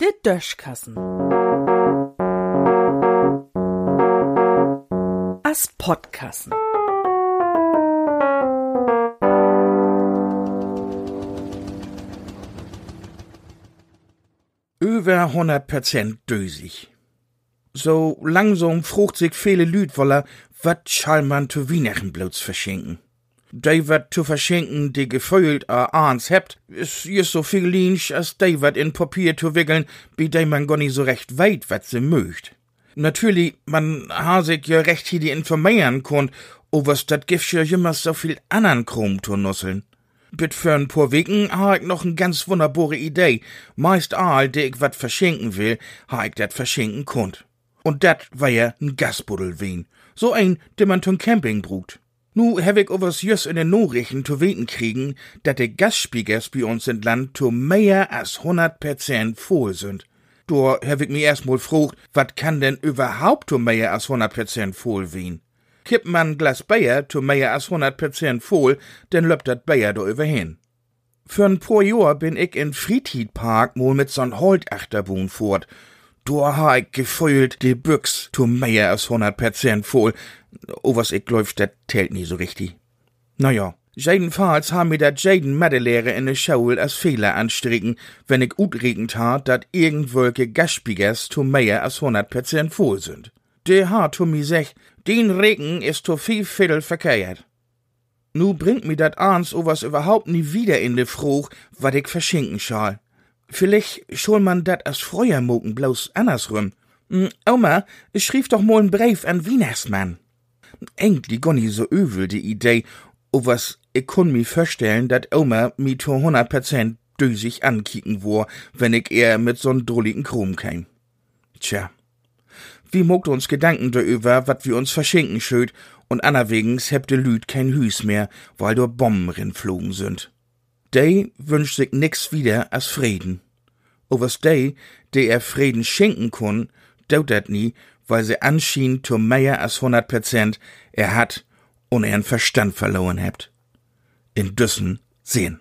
De Döschkassen. As Podkassen. Über 100 Prozent dösig. So langsam frucht sich viele Lüd woller, wat schall man zu Weihnachten bloß verschenken. Wat zu verschenken, die gefühlt a ans hebt, is just so viel linsch, als wat in Papier zu wickeln, bi die man gar nicht so recht weit, wat se möcht. Natürlich, man ha sich ja recht hier die informieren konnt, overs dat gif ja immer so viel anderen Krom zu nusseln. Bit für ein paar Wegen ha ich noch n ganz wunderbare Idee. Meist all, die ich wat verschenken will, ha ich dat verschenken konnt. Und dat war ja n Gasbuddel wien. So ein, den man zum Camping brugt. Nu hab ich overs jüss in den Nachrichten zu weten kriegen, dat de Gasspiegers bei uns in Land zu mehr als 100% voll sind. Da hab ich mir erstmal frucht, wat kann denn überhaupt zu mehr als 100% voll wien? Kippt man Glas Bayer zu mehr als 100% voll, dann löppt dat Bayer da überhin. Für ein paar Jahr bin ich in Friedhidpark mal mit so'n Holtachterbahn fort. Da ha ich gefühlt die Büchs zu mehr als 100% voll. O was ich glaub, dat tält nie so richtig. Naja, jedenfalls haben mir dat Jaden Mathelehrer in der Schule als Fehler anstricken, wenn ich utregen tat, dat irgendwelche Gaspiegers zu mehr als 100% voll sind. Der hat zu mir sech, den Regen ist zu viel Viertel verkehrt. Nu bringt mir dat ans o was überhaupt nie wieder in de Fruch, wat ich verschenken schall. Vielleicht schol man dat as früher mogen bloß andersrum. Hm, Oma, schrieb doch mal n Brief an Wienersmann. Eigentlich gar nicht so übel, die Idee, o was ich kun mi vorstellen, dat Oma mi zu 100% dösig ankicken wo, wenn ich eher mit so'n drulligen Krumm käm. Tja, wie mogt uns Gedanken darüber, wat wir uns verschenken schöd, und anerwegens hebt de Lüd kein Hüs mehr, weil dort Bomben rinflogen sind. Dei wünscht sich nix wieder als Frieden. O was dei, de er Frieden schenken kun, daut dat nie, weil sie anschien zu mehr als 100 Prozent er hat und er Verstand verloren hebt. In Düssen sehen.